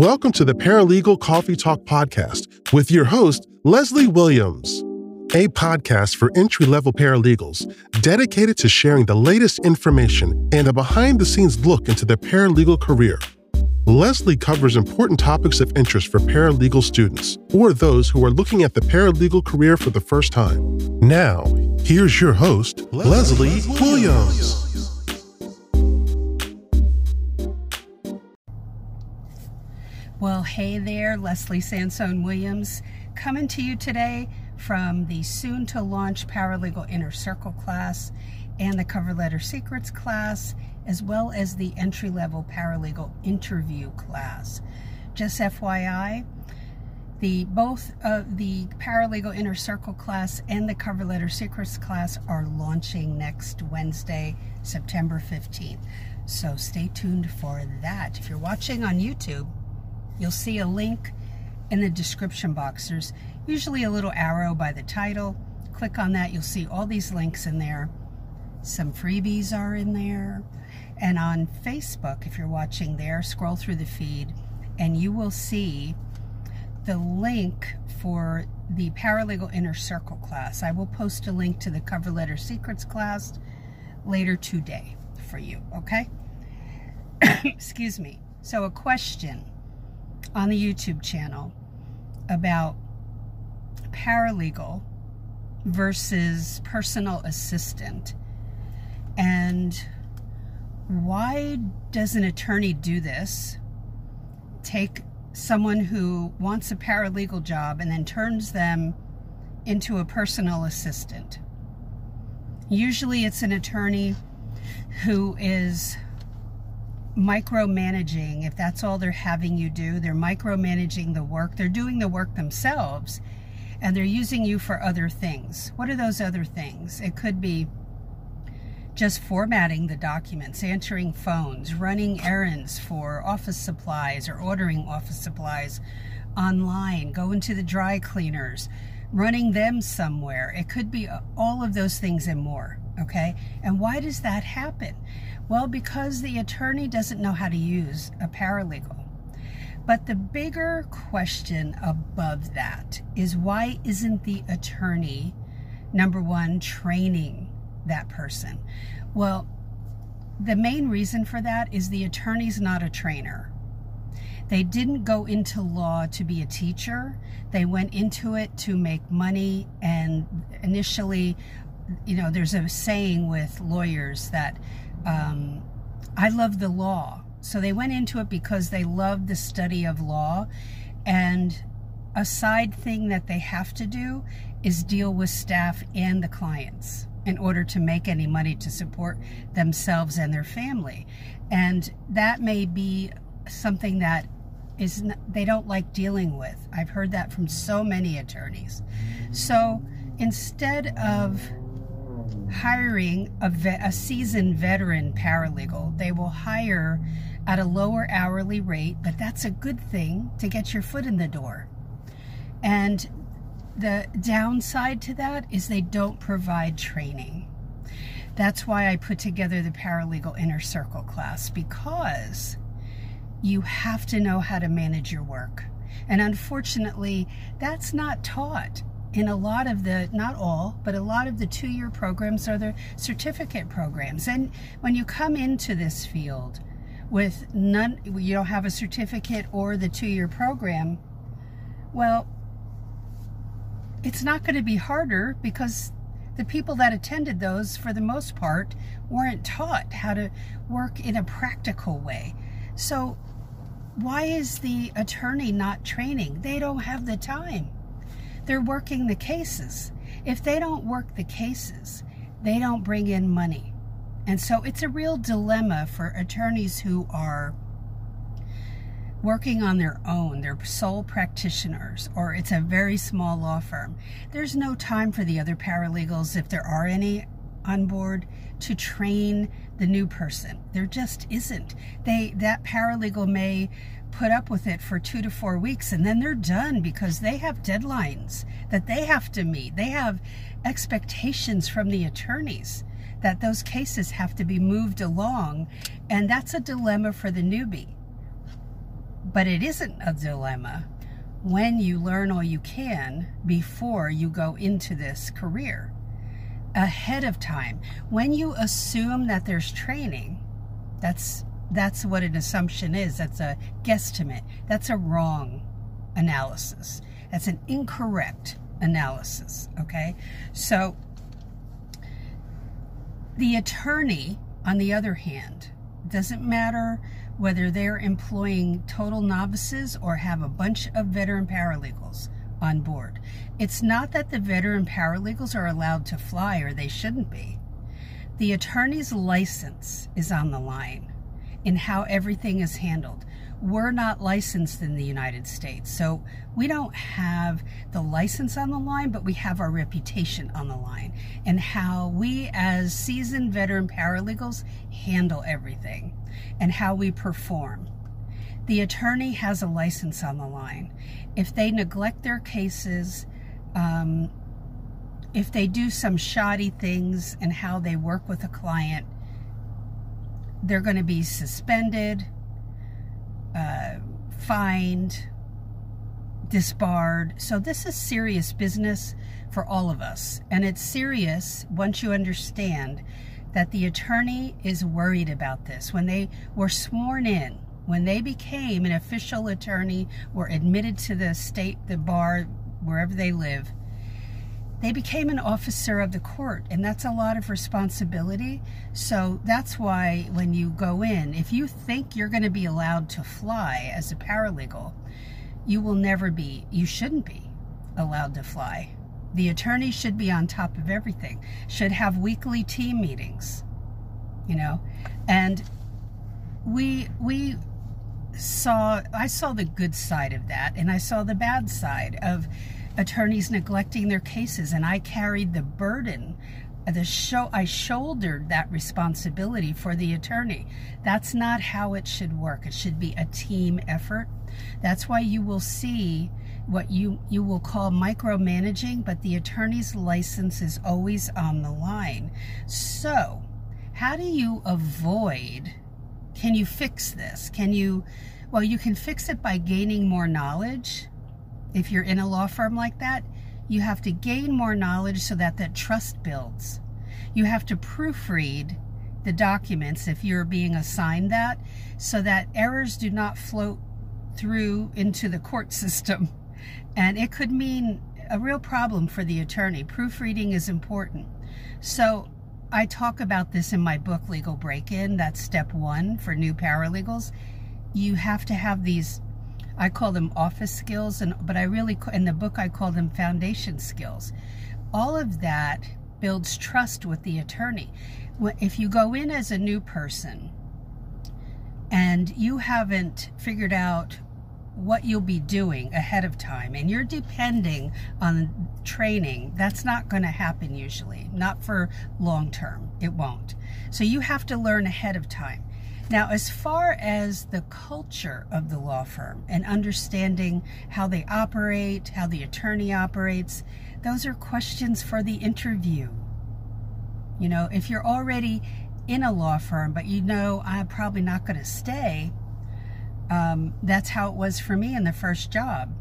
Welcome to the Paralegal Coffee Talk podcast with your host, Leslie Williams, a podcast for entry level paralegals dedicated to sharing the latest information and a behind the scenes look into the paralegal career. Leslie covers important topics of interest for paralegal students or those who are looking at the paralegal career for the first time. Now, here's your host, Leslie, Leslie Williams. Well, hey there, Leslie Sansone Williams, coming to you today from the soon to launch Paralegal Inner Circle class and the Cover Letter Secrets class, as well as the entry level Paralegal Interview class. Just FYI, the both of the Paralegal Inner Circle class and the Cover Letter Secrets class are launching next Wednesday, September 15th. So stay tuned for that. If you're watching on YouTube, You'll see a link in the description box. There's usually a little arrow by the title. Click on that. You'll see all these links in there. Some freebies are in there. And on Facebook, if you're watching there, scroll through the feed and you will see the link for the Paralegal Inner Circle class. I will post a link to the Cover Letter Secrets class later today for you, okay? Excuse me. So a question on the YouTube channel about paralegal versus personal assistant. And why does an attorney do this? Take someone who wants a paralegal job and then turns them into a personal assistant. Usually it's an attorney who is micromanaging, if that's all they're having you do, they're micromanaging the work. They're doing the work themselves and they're using you for other things. What are those other things? It could be just formatting the documents, answering phones, running errands for office supplies or ordering office supplies online, going to the dry cleaners, running them somewhere. It could be all of those things and more, okay? And why does that happen? Well, because the attorney doesn't know how to use a paralegal. But the bigger question above that is why isn't the attorney, number one, training that person? Well, the main reason for that is the attorney's not a trainer. They didn't go into law to be a teacher. They went into it to make money and initially, you know, there's a saying with lawyers that um, I love the law. So they went into it because they love the study of law. And a side thing that they have to do is deal with staff and the clients in order to make any money to support themselves and their family. And that may be something that is they don't like dealing with. I've heard that from so many attorneys. So instead of hiring a, a seasoned veteran paralegal. They will hire at a lower hourly rate, but that's a good thing to get your foot in the door. And the downside to that is they don't provide training. That's why I put together the Paralegal Inner Circle class because you have to know how to manage your work. And unfortunately, that's not taught in a lot of the, not all, but a lot of the two-year programs are the certificate programs. And when you come into this field with none, you don't have a certificate or the two-year program, well, it's not going to be harder because the people that attended those, for the most part, weren't taught how to work in a practical way. So why is the attorney not training? They don't have the time. They're working the cases. If they don't work the cases, they don't bring in money. And so it's a real dilemma for attorneys who are working on their own, they're sole practitioners, or it's a very small law firm. There's no time for the other paralegals, if there are any on board, to train the new person. There just isn't. They that paralegal may put up with it for two to four weeks and then they're done because they have deadlines that they have to meet. They have expectations from the attorneys that those cases have to be moved along and that's a dilemma for the newbie. But it isn't a dilemma when you learn all you can before you go into this career ahead of time. When you assume that there's training, that's that's what an assumption is. That's a guesstimate. That's a wrong analysis. That's an incorrect analysis, okay? So the attorney, on the other hand, doesn't matter whether they're employing total novices or have a bunch of veteran paralegals on board. It's not that the veteran paralegals are allowed to fly or they shouldn't be. The attorney's license is on the line in how everything is handled. We're not licensed in the United States, so we don't have the license on the line, but we have our reputation on the line and how we, as seasoned veteran paralegals, handle everything and how we perform. The attorney has a license on the line. If they neglect their cases, um, if they do some shoddy things and how they work with a client, they're going to be suspended, uh, fined, disbarred. So this is serious business for all of us. And it's serious once you understand that the attorney is worried about this. When they were sworn in, when they became an official attorney or admitted to the state, the bar, wherever they live, they became an officer of the court, and that's a lot of responsibility. So that's why when you go in, if you think you're going to be allowed to fly as a paralegal, you will never be, you shouldn't be allowed to fly. The attorney should be on top of everything, should have weekly team meetings, you know, and we, we, saw I saw the good side of that and I saw the bad side of attorneys neglecting their cases and I carried the burden uh, the show I shouldered that responsibility for the attorney. That's not how it should work. It should be a team effort. That's why you will see what you you will call micromanaging, but the attorney's license is always on the line. So, how do you avoid can you fix this? Can you well, you can fix it by gaining more knowledge if you're in a law firm like that, you have to gain more knowledge so that that trust builds. You have to proofread the documents if you're being assigned that so that errors do not float through into the court system. And it could mean a real problem for the attorney. Proofreading is important. So I talk about this in my book, Legal Break-In. That's step one for new paralegals. You have to have these I call them office skills, and but I really in the book I call them foundation skills. All of that builds trust with the attorney. If you go in as a new person and you haven't figured out what you'll be doing ahead of time and you're depending on training, that's not going to happen usually. Not for long term. It won't. So you have to learn ahead of time. Now, as far as the culture of the law firm and understanding how they operate, how the attorney operates, those are questions for the interview. You know, if you're already in a law firm, but you know I'm probably not going to stay, um, that's how it was for me in the first job.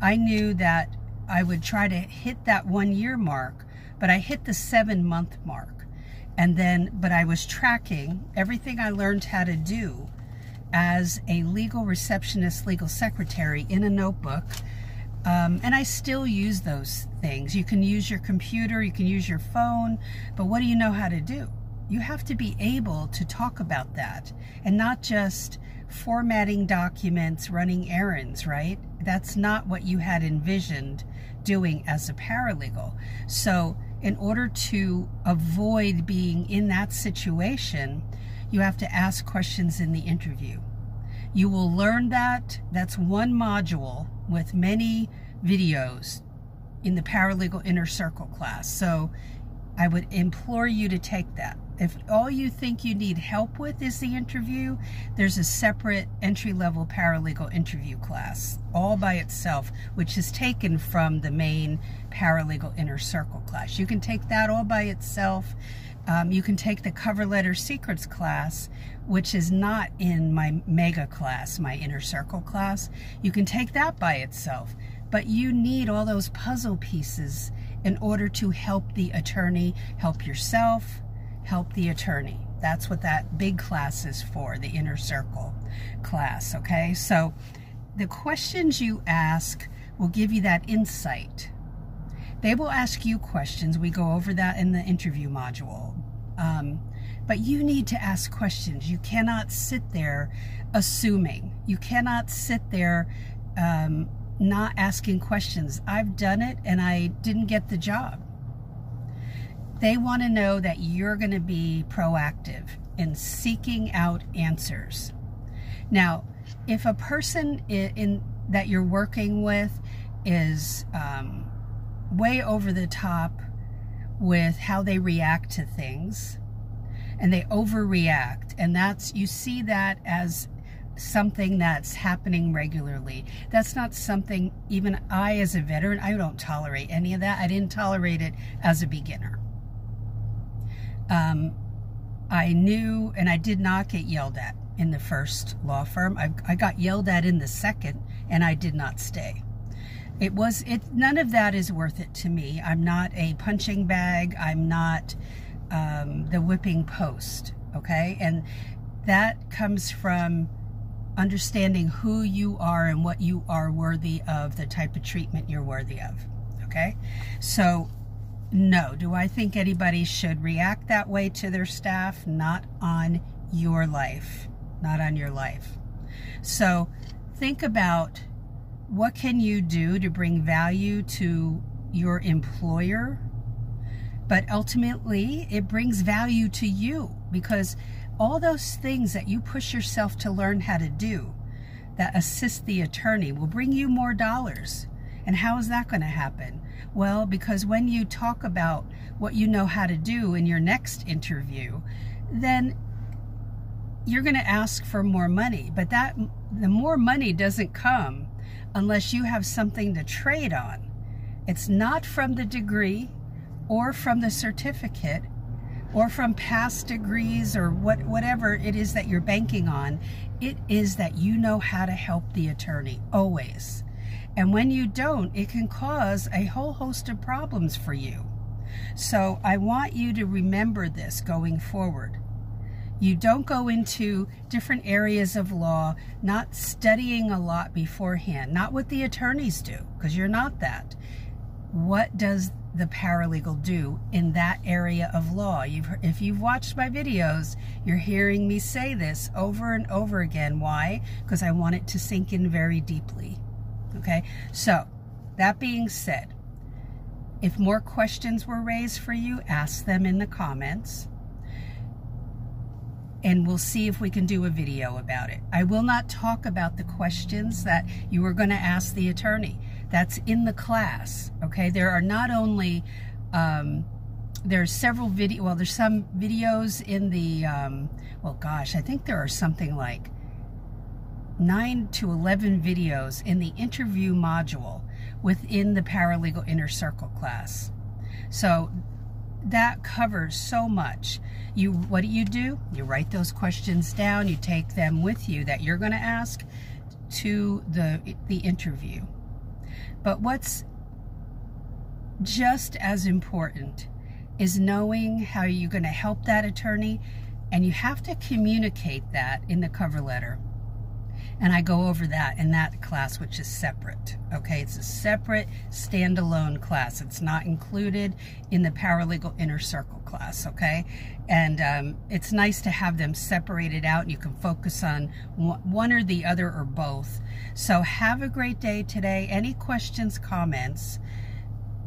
I knew that I would try to hit that one year mark, but I hit the seven month mark. And then, but I was tracking everything I learned how to do as a legal receptionist, legal secretary in a notebook. Um, and I still use those things. You can use your computer, you can use your phone, but what do you know how to do? You have to be able to talk about that and not just formatting documents, running errands, right? That's not what you had envisioned doing as a paralegal. So in order to avoid being in that situation, you have to ask questions in the interview. You will learn that. That's one module with many videos in the Paralegal Inner Circle class. So I would implore you to take that. If all you think you need help with is the interview, there's a separate entry-level paralegal interview class all by itself, which is taken from the main paralegal inner circle class. You can take that all by itself Um, you can take the cover letter secrets class, which is not in my mega class, my inner circle class. You can take that by itself, but you need all those puzzle pieces in order to help the attorney, help yourself, help the attorney. That's what that big class is for, the inner circle class, okay? So the questions you ask will give you that insight. They will ask you questions. We go over that in the interview module. Um, but you need to ask questions. You cannot sit there assuming. You cannot sit there um, not asking questions. I've done it and I didn't get the job. They want to know that you're going to be proactive in seeking out answers. Now, if a person in, in that you're working with is um, way over the top with how they react to things and they overreact and that's you see that as something that's happening regularly. That's not something even i as a veteran i don't tolerate any of that. I didn't tolerate it as a beginner um, i knew and i did not get yelled at in the first law firm. I, I got yelled at in the second, and I did not stay. It was it. None of that is worth it to me. I'm not a punching bag. I'm not um, the whipping post. Okay, and that comes from understanding who you are and what you are worthy of, the type of treatment you're worthy of. Okay, so no, do I think anybody should react that way to their staff? Not on your life not on your life. So think about what can you do to bring value to your employer, but ultimately it brings value to you because all those things that you push yourself to learn how to do that assist the attorney will bring you more dollars. And how is that going to happen? Well, because when you talk about what you know how to do in your next interview, then you're going to ask for more money, but that the more money doesn't come unless you have something to trade on. It's not from the degree or from the certificate or from past degrees or what whatever it is that you're banking on. It is that you know how to help the attorney always. And when you don't, it can cause a whole host of problems for you. So I want you to remember this going forward. You don't go into different areas of law not studying a lot beforehand, not what the attorneys do, because you're not that. What does the paralegal do in that area of law? You've, if you've watched my videos, you're hearing me say this over and over again. Why? Because I want it to sink in very deeply. Okay, so that being said, if more questions were raised for you, ask them in the comments and we'll see if we can do a video about it. I will not talk about the questions that you are going to ask the attorney. That's in the class, okay? There are not only, um, there's several video, well, there's some videos in the, um, well, gosh, I think there are something like 9 to 11 videos in the interview module within the Paralegal Inner Circle class. So that covers so much. You, what do you do? You write those questions down. You take them with you that you're going to ask to the the interview. But what's just as important is knowing how you're going to help that attorney, and you have to communicate that in the cover letter. And I go over that in that class, which is separate. Okay, it's a separate standalone class. It's not included in the paralegal inner circle class. Okay, and um, it's nice to have them separated out. You can focus on one or the other or both. So have a great day today. Any questions, comments,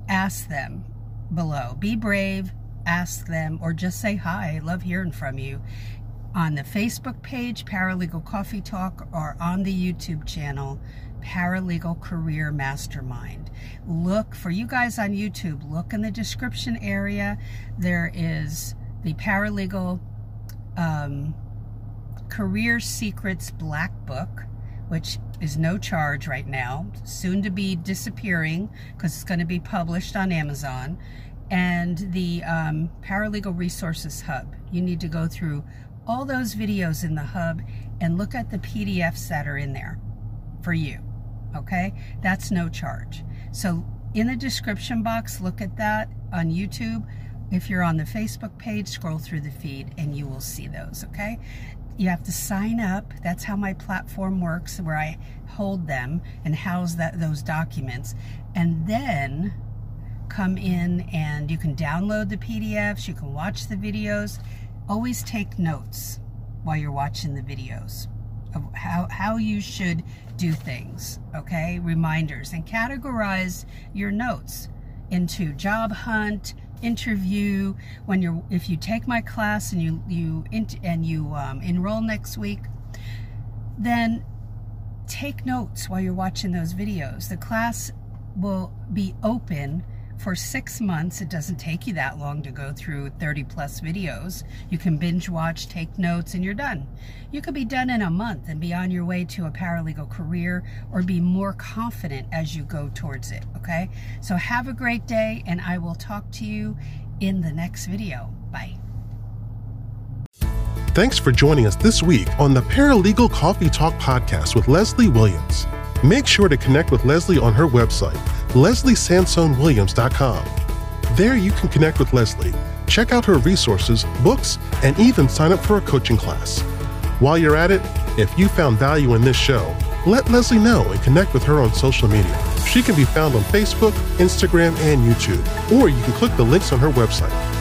ask them below. Be brave, ask them, or just say hi. I love hearing from you on the Facebook page, Paralegal Coffee Talk, or on the YouTube channel, Paralegal Career Mastermind. Look, for you guys on YouTube, look in the description area. There is the Paralegal um, Career Secrets Black Book, which is no charge right now, soon to be disappearing because it's going to be published on Amazon and the um, Paralegal Resources Hub. You need to go through all those videos in the hub and look at the PDFs that are in there for you. Okay? That's no charge. So in the description box, look at that on YouTube. If you're on the Facebook page, scroll through the feed and you will see those, okay? You have to sign up. That's how my platform works, where I hold them and house that those documents. And then come in and you can download the PDFs, you can watch the videos. Always take notes while you're watching the videos of how, how you should do things, okay? Reminders and categorize your notes into job hunt, interview. When you're, if you take my class and you you and you um, enroll next week, then take notes while you're watching those videos. The class will be open for six months. It doesn't take you that long to go through 30 plus videos. You can binge watch, take notes, and you're done. You could be done in a month and be on your way to a paralegal career or be more confident as you go towards it, okay? So have a great day, and I will talk to you in the next video. Bye. Thanks for joining us this week on the Paralegal Coffee Talk podcast with Leslie Williams. Make sure to connect with Leslie on her website lesliesansonewilliams.com. There you can connect with Leslie, check out her resources, books, and even sign up for a coaching class. While you're at it, if you found value in this show, let Leslie know and connect with her on social media. She can be found on Facebook, Instagram, and YouTube, or you can click the links on her website.